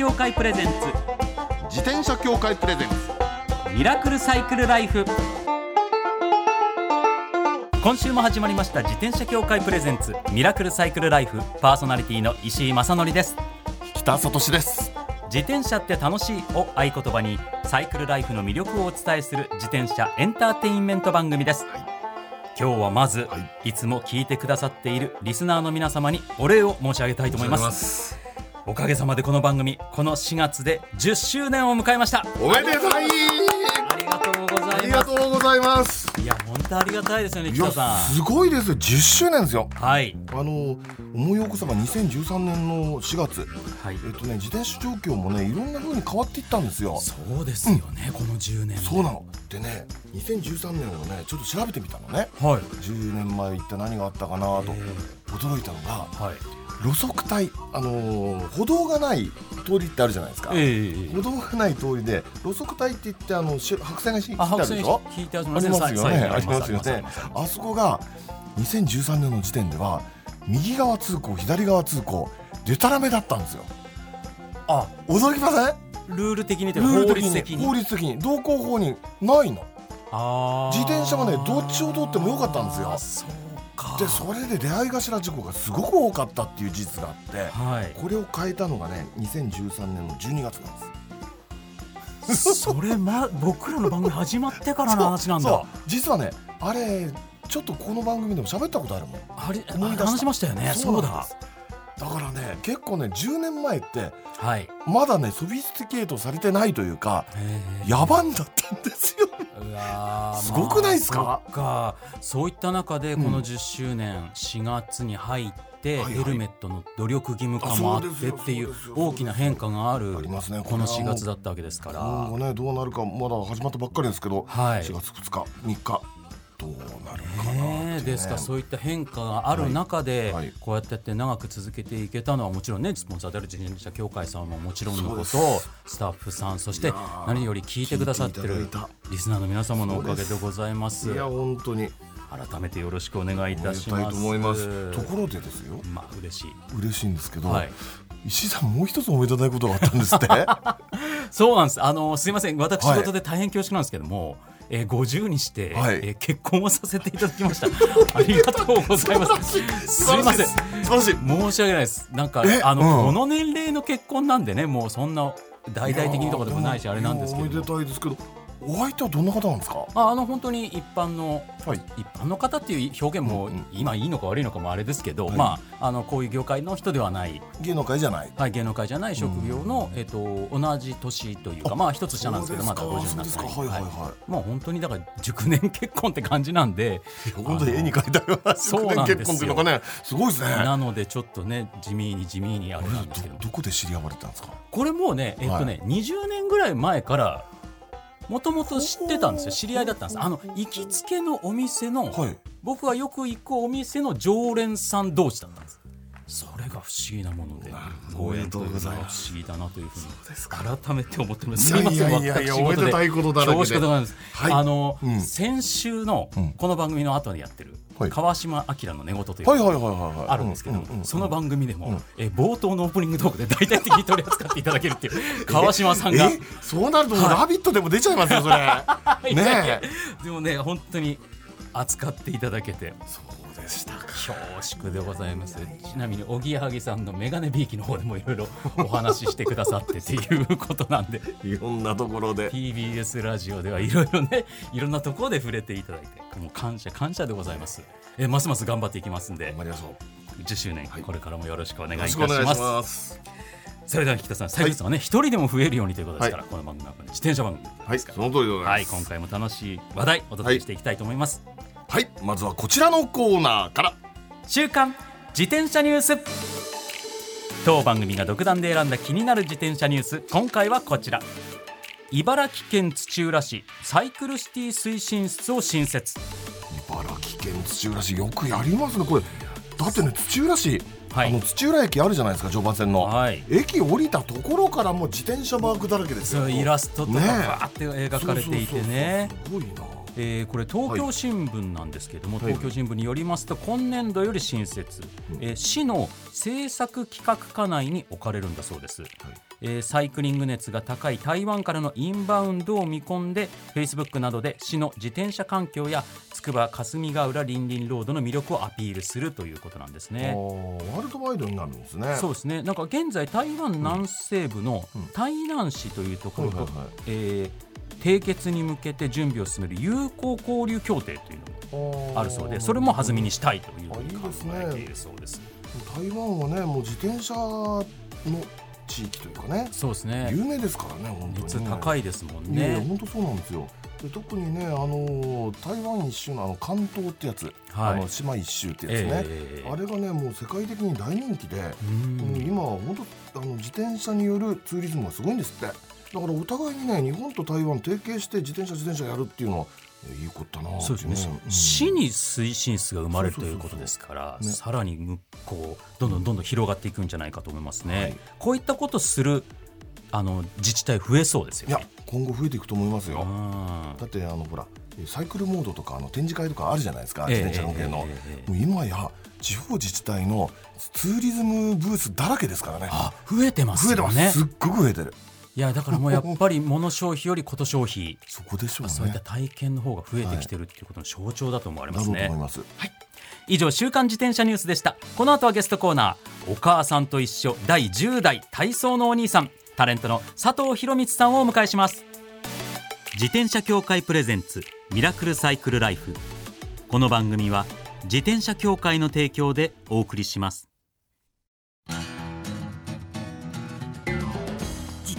協会プレゼンツ。自転車協会プレゼンツ。ミラクルサイクルライフ。今週も始まりました。自転車協会プレゼンツ。ミラクルサイクルライフ。パーソナリティの石井正則です。北里志です。自転車って楽しいを合言葉にサイクルライフの魅力をお伝えする自転車エンターテインメント番組です、はい。今日はまず、、はい。つも聞いてくださっているリスナーの皆様にお礼を申し上げたいと思います。すおかげさまでこの番組この4月で10周年を迎えました。おめでたい。ありがとうござありがいますとうございます。いや本当ありがたいですよね北さすごいですよ。10周年ですよ。んはい。あの思い起こせば2013年の4月。はい。えっとね自転車状況もねいろんな風に変わっていったんですよ。そうですよね、この10年そうなの。でね2013年をねちょっと調べてみたのね。はい。10年前一体何があったかなと驚いたのがはい路側帯あのー歩道がない通りってあるじゃないですか、ええ歩道がない通りで路側帯って言ってあのし白線が引いてああるでしょ？引いてあります。よね。ありますよね。あそこが2013年の時点では右側通行左側通行でたらめだったんですよ。あ驚きません？ルール的にというか法律的に。に法律的に。道交法にないの。自転車はねどっちを通ってもよかったんですよか。でそれで出会い頭事故がすごく多かったっていう事実があってはい。これを変えたのがね2013年の12月なんです。それま 僕らの番組始まってからの話なんだ。実はねあれちょっとこの番組でも喋ったことあるもん。あれ思い出話しましたよね。そうだ。だからね結構ね10年前ってはい。まだねソフィスティケートされてないというか野蛮だったんですよすごくないっすか？まあそっか。そういった中でうん。この10周年4月に入ってヘルメットの努力義務化もあってっていう大きな変化があるありますね。この4これはもう月だったわけですから。今後ねどうなるかまだ始まったばっかりですけど、はい。4月2日3日どうなるかなねですからそういった変化がある中で、はい。はい。こうやってやって長く続けていけたのはもちろんねスポンサーである自転車協会さんももちろんのことスタッフさんそして何より聞いてくださってるリスナーの皆様のおかげでございます。いや本当に。改めてよろしくお願いいたでたいとします思います。ところでですよ。まあ嬉しい。嬉しいんですけど、はい。石井さんもう一つおめでたいことがあったんですって。そうなんです。あのすいません。私はい。事で大変恐縮なんですけども、えー、50にして、はい。えー結婚をさせていただきました。ありがとうございます。すいません。申し訳ないです。なんかえ？あの、うん。この年齢の結婚なんでねもうそんな大々的にとかでもないしあれなんですけいやおめでどたいですけどお相手はどんな方なんですか？ああの本当に一般の、はい。一般の方っていう表現も、今いいのか悪いのかもあれですけど、はい。まああのこういう業界の人ではない、芸能界じゃない。はい、芸能界じゃない職業の、えっと同じ年というかまあ一つ下なんですけどまだ50になったりそうですか。はいはいはもう本当にだから熟年結婚って感じなんでい本当に絵に描いたような熟年結婚っていうのがねすごいですね。なのでちょっとね地味に地味にあれなんですけど。どどこで知り合われたんですか？これもうねえっとね、20年ぐらい前からもともと知ってたんですよ。知り合いだったんです。あの行きつけのお店の、はい。僕がよく行くお店の常連さん同士だったんです。それが不思議なものでご縁というのは不思議だなというふうに。改めて思ってます。すみませんいやいやおめでたいことだらけで。恐縮でございます、はい。あの、うん。先週のうん。この番組の後でやってる、はい川島明の寝言というはいはいはいはいはい。あるんですけど、その番組でも、うん。え冒頭のオープニングトークで大々的に取り扱っていただけるっていう 川島さんが。えそうなるともう「ラビット!」でも出ちゃいますよそれ。ねえでもね本当に扱っていただけて。そうでしたか。恐縮でございます。ちなみにおぎやはぎさんのメガネビーキの方でもいろいろお話ししてくださってっていうことなんで。いろんなところで。TBS ラジオではいろいろねいろんなところで触れていただいてもう感謝感謝でございます。えますます頑張っていきますんで頑張りましょう。10周年、はい。これからもよろしくお願いよいたします。それでは引田さん最後はね一、人でも増えるようにということですから、この番組は自転車番組はい。その通りでござはいいます。今回も楽しい話題お届けしていきたいと思います、はいまずはこちらのコーナーから。週刊自転車ニュース。当番組が独断で選んだ気になる自転車ニュース。今回はこちら。茨城県土浦市サイクルシティ推進室を新設。茨城県土浦市よくやりますね。これだってね土浦市、はい。あの土浦駅あるじゃないですか常磐線の、はい。駅降りたところからもう自転車マークだらけですよ。イラストとかバーって描かれていてね。すごいなえーこれ東京新聞なんですけれども、はい。東京新聞によりますと今年度より新設、えー市の政策企画課内に置かれるんだそうです、えーサイクリング熱が高い台湾からのインバウンドを見込んで Facebook などで市の自転車環境や筑波霞ヶ浦林林ロードの魅力をアピールするということなんですあね。ーワールドワイドになるんですね。そうですね。なんか現在台湾南西部のうん。台南市というところと、はいはいはい。えー締結に向けて準備を進める友好交流協定というのがあるそうでそれも弾みにしたいというふうに考えているそうです。台湾はねもう自転車の地域というかね。そうですね。有名ですからね本当に率高いですもんね。本当そうなんですよ。で特にねあの台湾一周のあの関東ってやつ、はい。あの島一周ってやつね、えーあれがねもう世界的に大人気で、うん。うん今は本当あの自転車によるツーリズムがすごいんですってだからお互いにね日本と台湾提携して自転車自転車やるっていうのはえいいことだなそうですね、ん。市に推進室が生まれるということですから、そうそうそうさらに向こうどんどんどんどん広がっていくんじゃないかと思いますね。はい。こういったことするあの自治体増えそうですよいやね。今後増えていくと思いますよ。うん。だってあのほらサイクルモードとかあの展示会とかあるじゃないですか自転車関係の、もう今や地方自治体のツーリズムブースだらけですからね。あ増えてます増えてます、よねすっごく増えてるいやだからもうやっぱり物消費よりこと消費。そこでしょうね。そういった体験の方が増えてきてるっていうことの象徴だと思われますね。だろうと思い。以上週刊自転車ニュースでした。この後はゲストコーナーお母さんと一緒第10代体操のお兄さんタレントの佐藤博光さんをお迎えします。自転車協会プレゼンツミラクルサイクルライフ。この番組は自転車協会の提供でお送りします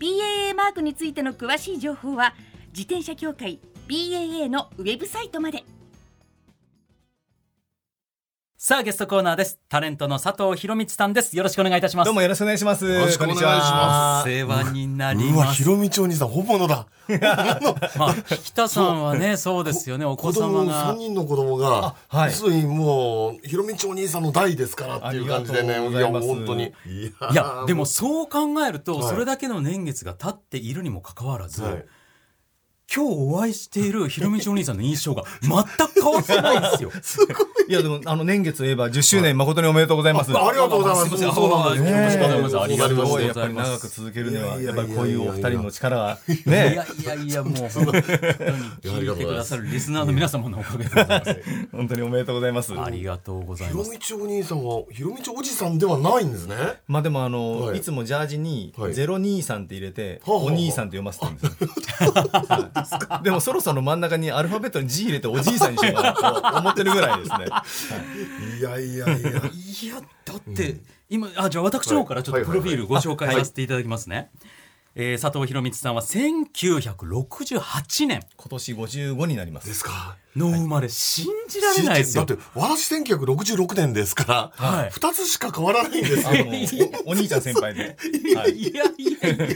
BAA マークについての詳しい情報は自転車協会 BAA のウェブサイトまで。さあゲストコーナーです。タレントの佐藤博光さんです。よろしくお願いいたします。どうもよろしくお願いします。よろしくお願いします。世話になりうわます。ひろみちお兄さん本物だまあ北さんはね そうですよね。お子様が。3人の子供があはい。すでにもうひろみちお兄さんの代ですからっていう感じでねいやざいます。本当にいやでもそう考えると、はい。それだけの年月が経っているにもかかわらず、はい今日お会いしているひろみちお兄さんの印象が全く変わってないんですよ。い。やでもあの年月といえば10周年誠におめでとうございます。あありがとうございます。そうなんですねよ。ろしくお願いしますありがとうございます。やっぱり長く続けるにはいやっぱりこういうお二人の力がいねやいやいやもう本当に聞いてくださるリスナーの皆様のおかげでございます。本当におめでとうございます。ありがとうございます。ひろみちお兄さんはひろみちおじさんではないんですね。まあでもあの、はい。い、つもジャージにはい。023って入れて、お兄さんって読ませてるんですよ。は いでもそろそろ真ん中にアルファベットに G 入れておじいさんにしようかなと思ってるぐらいですね。いやいやいやいやだって、今あじゃあ私の方からちょっとプロフィールご紹介させていただきますね。えー佐藤博光さんは1968年今年55になります。ですかの生まれ信じられないですよ。だって私1966年ですから、はい。2つしか変わらないんですあよのおお兄ちゃん先輩で。はい。いやいやいや、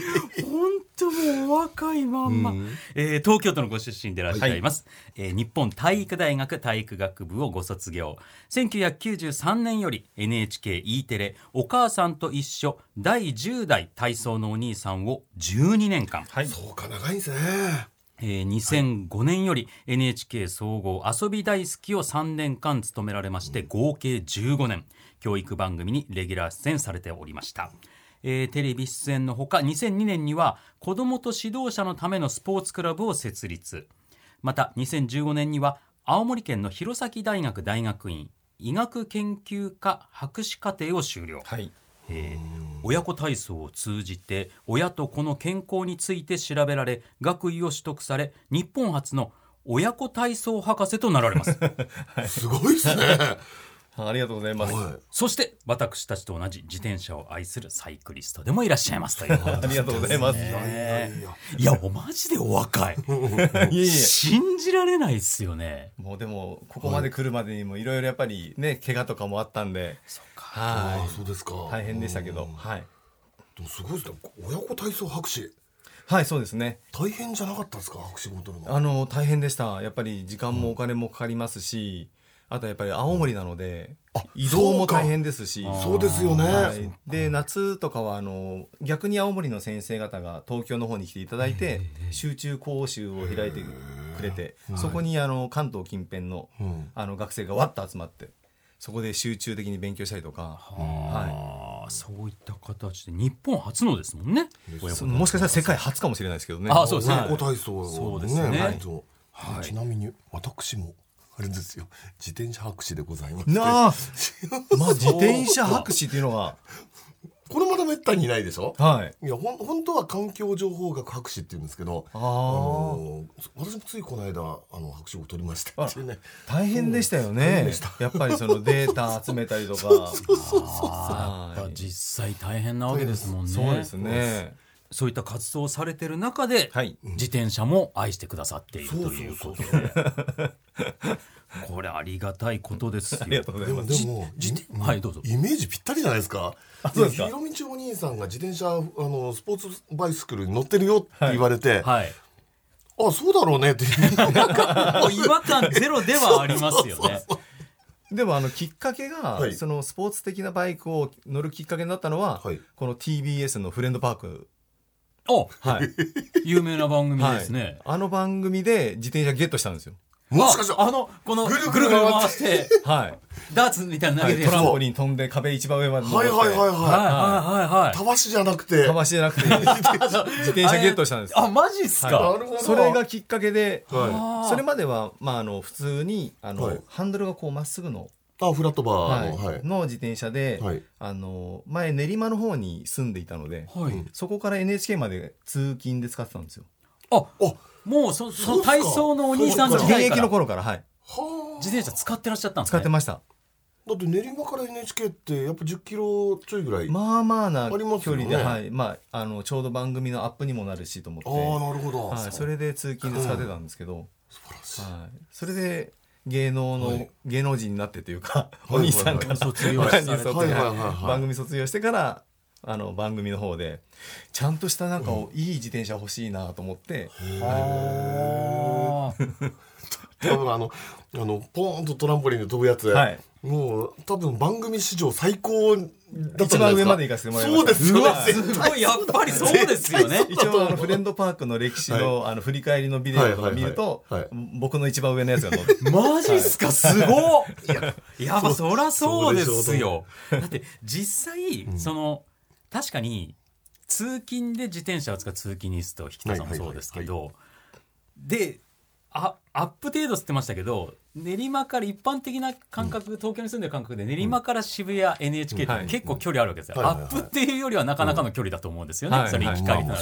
本当もうお若いまんま、えー東京都のご出身でいらっしゃいます、えー日本体育大学体育学部をご卒業。1993年より NHKE テレ「お母さんと一緒第10代体操のお兄さん」を12年間、はい。そうか長いんですねえー2005年より NHK 総合遊び大好きを3年間務められまして合計15年教育番組にレギュラー出演されておりました、えーテレビ出演のほか2002年には子どもと指導者のためのスポーツクラブを設立。また2015年には青森県の弘前大学大学院医学研究科博士課程を修了、はいえー親子体操を通じて親と子の健康について調べられ学位を取得され日本初の親子体操博士となられます。すごいですね。ありがとうございます、はそして私たちと同じ自転車を愛するサイクリストでもいらっしゃいますということ ありがとうございます、い。いやいやいや。いやおマジでお若い。信じられないっすよね。もうでもここまで来るまでにもいろいろやっぱりね怪我とかもあったんで。あはあ、そうですか。い大変でしたけどうん。はい。でもすごいですね。親子体操博士。はいそうですね。大変じゃなかったですか、博士号取るの。あの大変でした。やっぱり時間もお金もかかりますし、あとやっぱり青森なので、移動も大変ですし。そうですよね。はい、で夏とかはあの逆に青森の先生方が東京の方に来ていただいて集中講習を開いてくれてそこにあの関東近辺のうん。あの学生がわっと集まってそこで集中的に勉強したりとか、はああそういった形で日本初のですもんね。もしかしたら世界初かもしれないですけどね。あそうですね。親子体操、そうですね。本当ちなみに私もあれですよ。自転車博士でございますなあ、まあ自転車博士っていうのが、これまだめったにいないでしょ？はい。いやほん本当は環境情報学博士って言うんですけどああの私もついこの間あの博士号取りましたっていうね大変でしたよ大変ねでした。やっぱりそのデータ集めたりとか。あーやっぱ実際大変なわけですもんねそうですね。そういった活動をされてる中で、はい。自転車も愛してくださっているとそういうそうそうことでこれありがたいことですよ。ありがとうござでいます。もでも自転はいどうぞ。イメージぴったりじゃないですか。そうですか。ひろみちお兄さんが自転車あのスポーツバイスクルに乗ってるよって言われて、はい。あそうだろうねって。違和感ゼロではありますよね。でもあのきっかけが、はい。そのスポーツ的なバイクを乗るきっかけになったのは、はい。この TBS のフレンドパーク。おはい。有名な番組ですね、あの番組で自転車ゲットしたんですよ。もしかしたらああのこのぐぐるぐる回回して はい。ダーツみたいなの投げてトランポリン飛んで壁一番上まで登って。はいはいはいはいははいはいい。たわしじゃなくて。かましじゃなくて 自転車ゲットしたんです。あマジっすか、はいなるほどそれがきっかけで、はそれまでは、まあ、あの普通にあの、はいハンドルがこうまっすぐの,、あフラットバはいーのはい。の自転車で、はいあの前練馬の方に住んでいたので、はいそこから NHK まで通勤で使ってたんですよ。ああもうそその体操のお兄さん時現役代から。の頃から、はい、は自転車使ってらっしゃったんですね使ってました。だって練馬から NHK ってやっぱ10キロちょいぐらい。まあまあなあ距りますよね。離で、はい。まあ、あのちょうど番組のアップにもなるしと思って、ああなるほど。はい、それで通勤で使ってたんですけど、素晴らしい。はい、それで芸能の、はい。芸能人になってというか、いお兄さんから卒業されて。はい卒業はいはいはいはい。番組卒業してからあの番組の方でちゃんとしたなんか、いい自転車欲しいなと思って、あー。多分あのあのポーンとトランポリンで飛ぶやつ。はい。もう多分番組史上最高だったんじ一番上まで行かせてもらいました。そうですよね。うわすごい。やっぱりそうですよね。一応あのフレンドパークの歴史の,、あの振り返りのビデオとか見ると、はいはい。はい。僕の一番上のやつが載ってマジっすか？すごっ。いやまあそりゃそうですよ。だって実際その確かに通勤で自転車を使う通勤ニスト引田さんもそうですけどであアップ程度吸ってましたけど練馬から一般的な感覚、東京に住んでる感覚で練馬から渋谷 NHK ってはい。結構距離あるわけですよ、アップっていうよりはなかなかの距離だと思うんですよね、はい。それ行き帰りとなる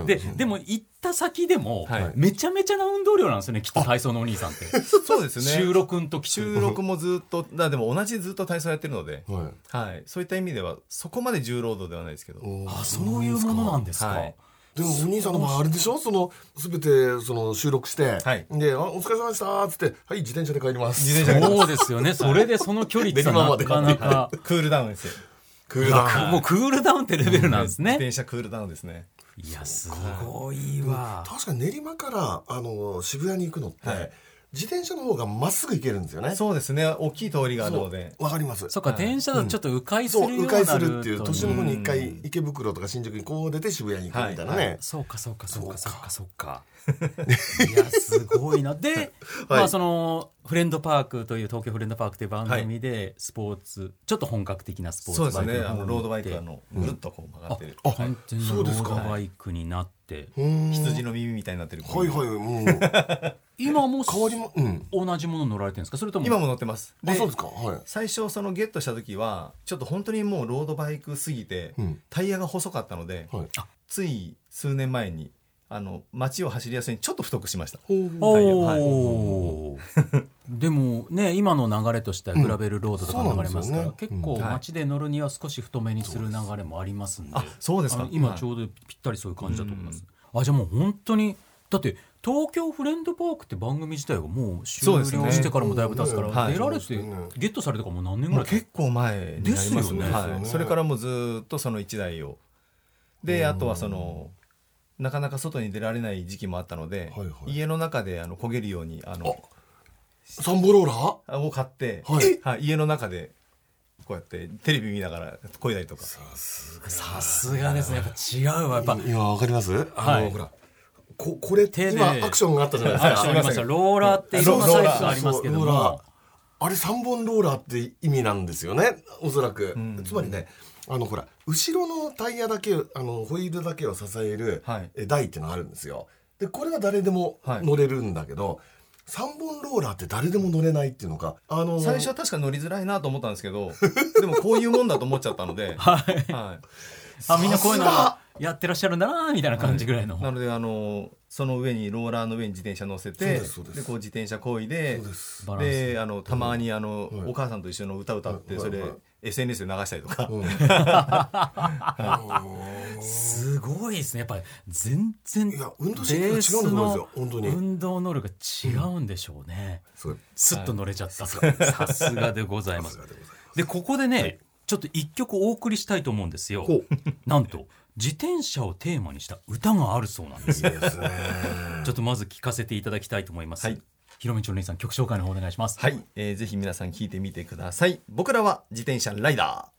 と、ででも行った先でも、はい。めちゃめちゃな運動量なんですよねきっと体操のお兄さんって。そうですね。収録の時。収録もずっとだでも同じずっと体操やってるので、はい。はい、そういった意味ではそこまで重労働ではないですけど、あそういうものなんですか、はいでもお兄さんの場合あれでしょ？その全てその収録して、はい。で「あお疲れ様でした」っつって「はい自転車で帰ります」自転車でそうですよね。それでその距離ってなかなか。クールダウンですよ。クールダウン。もうクールダウンってレベルなんです自ね転車クールダウンですね。いやすごいわ。確かに練馬からあの渋谷に行くのって、はい自転車の方がまっすぐ行けるんですよね。そうですね。大きい通りがあるので。わかります。そっか電車だとちょっと迂回するよう迂回すなルートるっていう都市の方に一回池袋とか新宿にこう出て渋谷に行くみたいなね、はい。そうかそうかそうかそうかそうかいやすごいな。で、まあそのフレンドパークという東京フレンドパークという番組でスポーツ、ちょっと本格的なスポーツそうですね。あのロードバイクのぐるっとこう曲がってる、完全のロそうですか。ードバイクになって。って羊の耳みたいになってる。はいはいもう。今も変わりもうん。同じもの乗られてるんですか？それとも？今も乗ってます。あそうですか？はい。最初そのゲットした時はちょっと本当にもうロードバイクすぎて、うん。タイヤが細かったので、はい。つい数年前にあの街を走りやすいちょっと太くしました。はい。でもね今の流れとしてはグラベルロードとか流れますから、うんね。結構うん街で乗るには少し太めにする流れもありますんで、あそうですか。今はいちょうどぴったりそういう感じだと思います、あじゃあもう本当にだって東京フレンドパークって番組自体がもう終了そうですねしてからもだいぶ経つから、はい。出られてゲットされてからもう何年ぐらい結構前になりますですよね。はい。それからもうずーっとその1台を。であとはそのなかなか外に出られない時期もあったので、はいはい。家の中であの焦げるようにあのサンボローラー？を買って、はい。はい、家の中でこうやってテレビ見ながら漕いだりとか。さすが。ですね。やっぱ違うわ。やっぱ今わかります。あはい。のほらここれ手で今アクションがあったじゃないですか。ありました。ローラーっていろんなサイズがありますけどそうローラー。もあれ3本ローラーって意味なんですよね。おそらく、つまりねあのほら後ろのタイヤだけあのホイールだけを支える、台っていうのがあるんですよ。でこれは誰でもはい。乗れるんだけど、3本ローラーって誰でも乗れないっていうのがあの最初は確か乗りづらいなと思ったんですけどでもこういうもんだと思っちゃったので、はい。はい、あみんなこういうのやってらっしゃるんだなみたいな感じぐらいの、なのであのその上にローラーの上に自転車乗せそうてですそうです。こう自転車こいでそうです。バランス。であのたまにあの、はい。お母さんと一緒の歌歌って、それ、はいはいはい SNS で流したりとか、うん。すごいですね。やっぱり全然いや運動神経が違うんだと思うんですよ本当に。運動能力が違うんでしょうね、すごい。スッと乗れちゃった、さすがでございます。でここでね、ちょっと一曲お送りしたいと思うんですよ。ほなんと自転車をテーマにした歌があるそうなんですよ。いいですね。ちょっとまず聞かせていただきたいと思います、はいひろみちお姉さん曲紹介の方お願いします。はい、えーぜひ皆さん聞いてみてください。僕らは自転車ライダ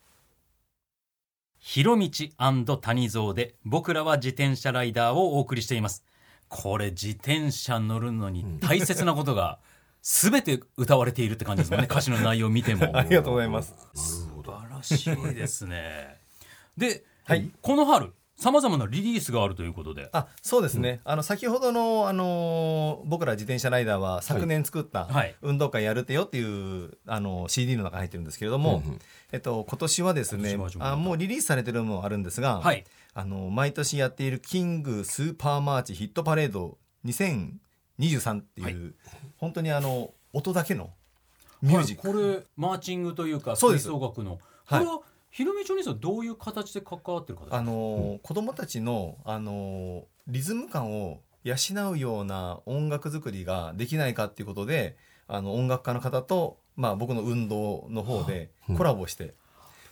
ひろみち谷蔵で僕らは自転車ライダーをお送りしています。これ自転車乗るのに大切なことが全て歌われているって感じですもんね。歌詞の内容を見ても。ーありがとうございます。素晴らしいですね。で、はい。この春さまざまなリリースがあるということで。あそうですね、あの先ほどの、あのー僕ら自転車ライダーは昨年作ったはい。運動会やるってよっていう、あの CD の中に入ってるんですけれども、うんうん。えっと、今年はですねあもうリリースされてるのもあるんですが、はい。あの毎年やっているキングスーパーマーチヒットパレード2023っていう、はい。本当にあの音だけのミュージック、はいこれマーチングというか吹奏楽の。こはい。れはひろみちお兄さんどういう形で関わってる方あのー子供たちの、あのーリズム感を養うような音楽作りができないかっていうことであの音楽家の方と、まあ、僕の運動の方でコラボして、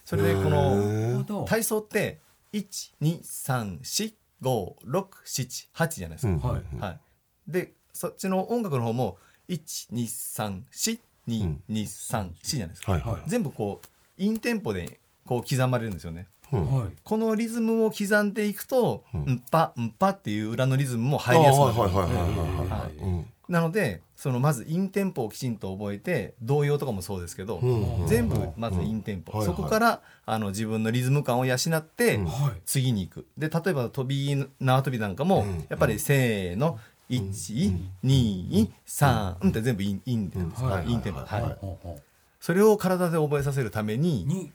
それでこへのーなるほど体操って1234567じゃないですか。はい。はい、でそっちの音楽の方も1234223じゃないですか。はい。はい。全部こうインテンポでこう刻まれるんですよね。うん。はい。このリズムを刻んでいくと、うん。んぱんぱっていう裏のリズムもあ入りやすくなる、はいはいはいはいはいははいいうんなのでそのまずインテンポをきちんと覚えて童謡とかもそうですけど、うん全部まずインテンポ、うんそこからあの自分のリズム感を養って、次に行くで例えば飛び縄跳びなんかも、うんやっぱりせーの123って全部インインテンポです、はいインテンポ、はいそれを体で覚えさせるために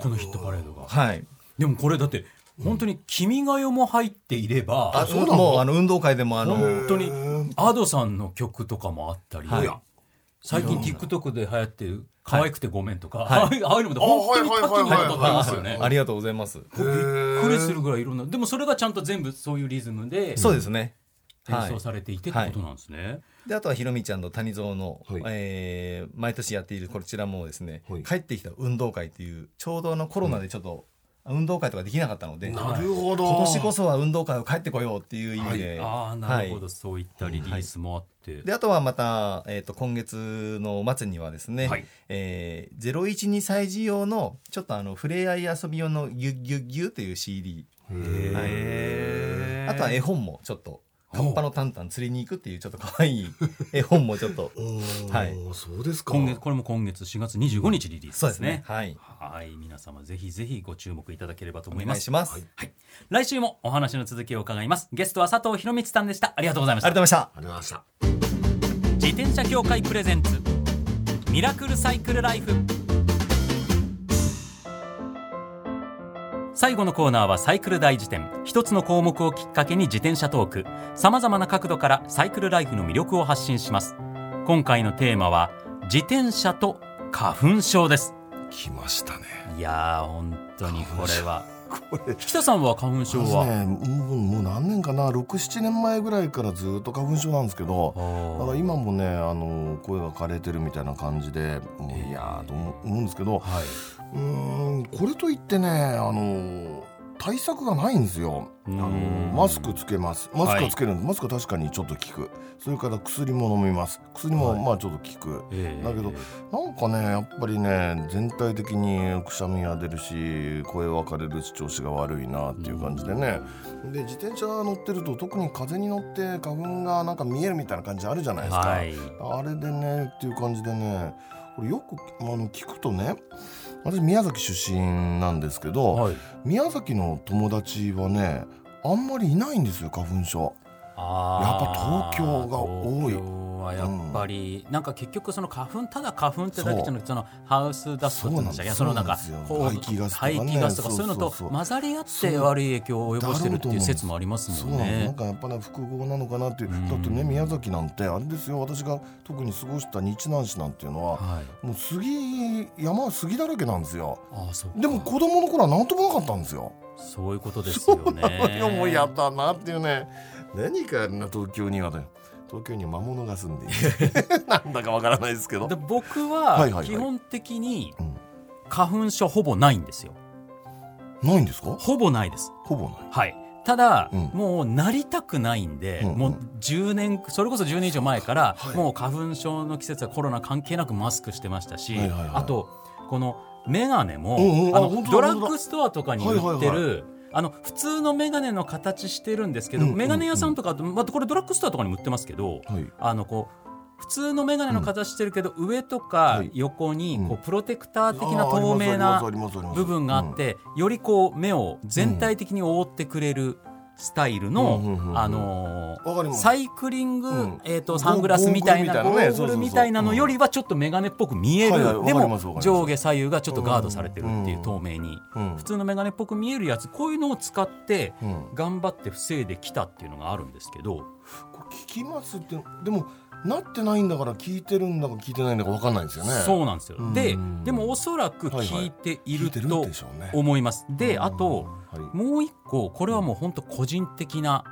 このヒットパレードがはい、でもこれだって本当に「君が代」も入っていればあそうなの？もうあの運動会でもあの本当にへーアドさんの曲とかもあったり、はい最近 TikTok で流行ってる「可愛くてごめん」とか、はいああいうのも本当に多岐にわたってますよね。ありがとうございます。びっくりするぐらいいろんなでもそれがちゃんと全部そういうリズムでそうですね。はい演奏。されていてってことなんですね。であとはひろみちゃんの谷蔵の、はい。えー毎年やっているこちらもですね、はい。帰ってきた運動会っていうちょうどあのコロナでちょっと、運動会とかできなかったので、今なるほど。年こそは運動会を帰ってこようっていう意味で、ああなるほど、はいそういったリリースもあって、であとはまた、えー、と今月の末にはですね、はい。えー、012歳児用のちょっとあの触れ合い遊び用のギュッギュッギュッという CD へー。あとは絵本もちょっとカッパのタンタン釣りに行くっていうちょっと可愛い 絵本もちょっと。はい。そうですか。今月これも今月4月25日リリースですすでねね。はい。はい。皆様ぜひぜひご注目いただければとお思います。願いします、はい、来週もお話の続きを伺います。ゲストは佐藤博光さんでした。ありがとうございました。ありがとうございました。ありがとうございました。自転車協会プレゼンツミラクルサイクルライフ最後のコーナーはサイクル大辞典。一つの項目をきっかけに自転車トーク。さまざまな角度からサイクルライフの魅力を発信します。今回のテーマは自転車と花粉症です。来ましたね。いやー本当にこれはこれ。北さんは花粉症は、ね、もう何年かな？67年前ぐらいからずっと花粉症なんですけどだから今もねあの声が枯れてるみたいな感じでいやーと思うんですけどはい。うーんこれといってねあの対策がないんですよ。あのうんマスクつけます。マスクはつけるんです、マスクは確かにちょっと効く。それから薬も飲みます。薬もはい。まあちょっと効く、ええだけどなんかねやっぱりね全体的にくしゃみが出るし声分かれるし調子が悪いなっていう感じでね。で自転車乗ってると特に風に乗って花粉がなんか見えるみたいな感じあるじゃないですか、はい。あれでねっていう感じでねこれよくあの聞くとね私宮崎出身なんですけど、はい。宮崎の友達はねあんまりいないんですよ花粉症。やっぱ東京が多いはやっぱり、なんか結局その花粉ただ花粉ってだけじゃなくてそのハウスダストって言うんでしたそのなんか排気ガスとかね。排気ガスとかそういうのと混ざり合って悪い影響を及ぼしてるっていう説もありますもんそうなんね。かやっぱね複合なのかなっていう。うん。だってね宮崎なんてあれですよ。私が特に過ごした日南市なんていうのははい。もう杉山は杉だらけなんですよ。ああ。でも子供の頃は何ともなかったんですよ。そういうことですよね。もうやだなっていうね。何かあんな東京にはね東京には魔物が住んでいる。なんだかわからないですけど。で僕はいはいははい。基本的にうん。花粉症ほぼないんですよ。ないんですか？ほぼないです。ほぼない。はい。ただ、うん。もうなりたくないんで、うんうん。もう10年それこそ10年以上前から、はい。もう花粉症の季節はコロナ関係なくマスクしてましたし、はいはいはい。あとこの眼鏡も、うんうん。あのドラッグストアとかに売ってる、はいはいあの普通の眼鏡の形してるんですけど、うんうんうん。眼鏡屋さんとか、まあ、これドラッグストアとかにも売ってますけど、はい。あのこう普通の眼鏡の形してるけど、上とかはい。横にうん。こうプロテクター的な透明な部分があって、よりこう目を全体的に覆ってくれるスタイルの、うんうんうんうん。あのサイクリング、うん。えー、とサングラスみたいなゴゴーグルみたいなね。ーグルみたいなのよりはちょっと眼鏡っぽく見える、はいはいわかでも上下左右がちょっとガードされてるっていううん。透明に、うん普通の眼鏡っぽく見えるやつ。こういうのを使ってうん。頑張って防いできたっていうのがあるんですけど、これ聞きますってでもなってないんだから聞いてるんだか聞いてないんだかわかんないんですよね。そうなんですよ、うん。ででもおそらく聞いていると思います、であと、はい。もう一個これはもう本当個人的な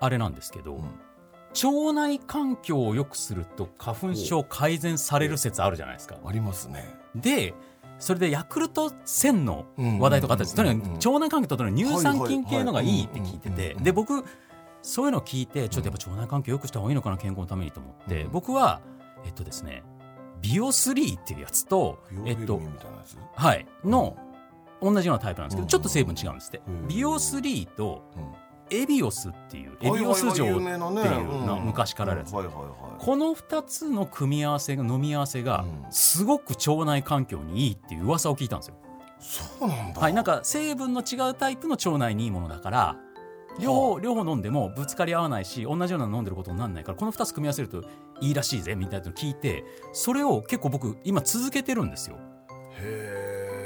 あれなんですけど、ん。腸内環境を良くすると花粉症改善される説あるじゃないですか。ありますね。でそれでヤクルト1000のうん話題とかあったんですとにかうんく腸内環境とに乳酸菌系のがいいって聞いてて。で僕そういうのを聞いてちょっとやっぱ腸内環境良くした方がいいのかな健康のためにと思ってうん。僕はえっとですねビオ3っていうやつとえっとはいの同じようなタイプなんですけうん。どちょっと成分違うんですって。うん。ビオ3とうん。エビオスっていうエビオス錠っていうのん昔からあるやつ。この2つの組み合わせが飲み合わせがうん。すごく腸内環境にいいっていう噂を聞いたんですよ。そうなんだ。はい、なんか成分の違うタイプの腸内にいいものだから両方両方飲んでもぶつかり合わないし同じようなの飲んでることにならないからこの2つ組み合わせるといいらしいぜみたいなのを聞いてそれを結構僕今続けてるんですよ。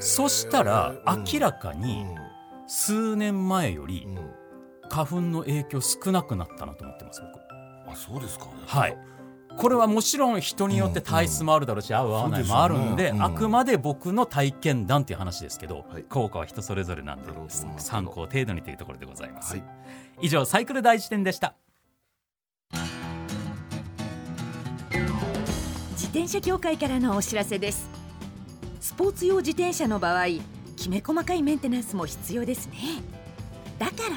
そしたらうん。明らかに数年前より花粉の影響少なくなったなと思ってます僕。あそうですか。はいこれはもちろん人によって体質もあるだろうし、合う合わないもあるんであくまで僕の体験談っていう話ですけど、はい。効果は人それぞれなんで参考程度にというところでございます、はい。以上サイクル大辞典でした。自転車協会からのお知らせです。スポーツ用自転車の場合きめ細かいメンテナンスも必要ですね。だから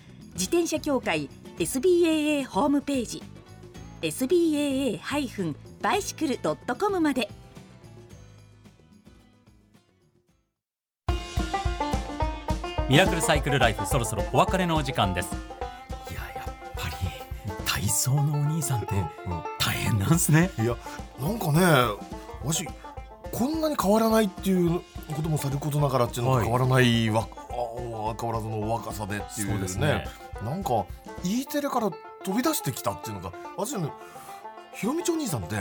自転車協会 SBAA ホームページ SBAA-bicycle.com まで。ミラクルサイクルライフそろそろお別れのお時間です。いややっぱり体操のお兄さんって大変なんすね。いやなんかねわしこんなに変わらないっていうこともさることながらっていうのがはい。変わらないわ、あ変わらずの若さでっていうそうですね。なんか E テレから飛び出してきたっていうのが私ねひろみちお兄さんって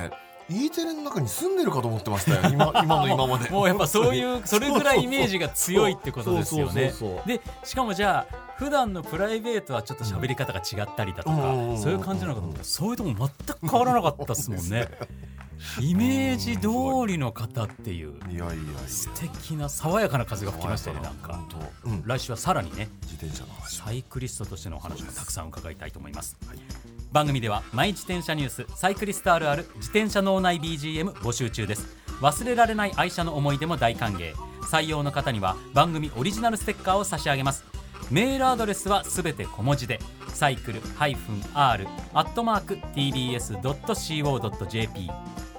E テレの中に住んでるかと思ってましたよ。今今の今まで。もうやっぱそういうそれぐらいイメージが強いってことですよね。でしかもじゃあ普段のプライベートはちょっと喋り方が違ったりだとか、うんそういう感じなのかと思ったらそういうとこ全く変わらなかったですもんねイメージ通りの方っていう。いやいや素敵な爽やかな風が吹きましたよねなんか。うん。来週はさらにね自転車の話。サイクリストとしてのお話もたくさん伺いたいと思います、番組ではマイ自転車ニュースサイクリストあるある自転車脳内 BGM 募集中です。忘れられない愛車の思い出も大歓迎。採用の方には番組オリジナルステッカーを差し上げます。メールアドレスはすべて小文字でサイクル -r アットマーク tbs.co.jp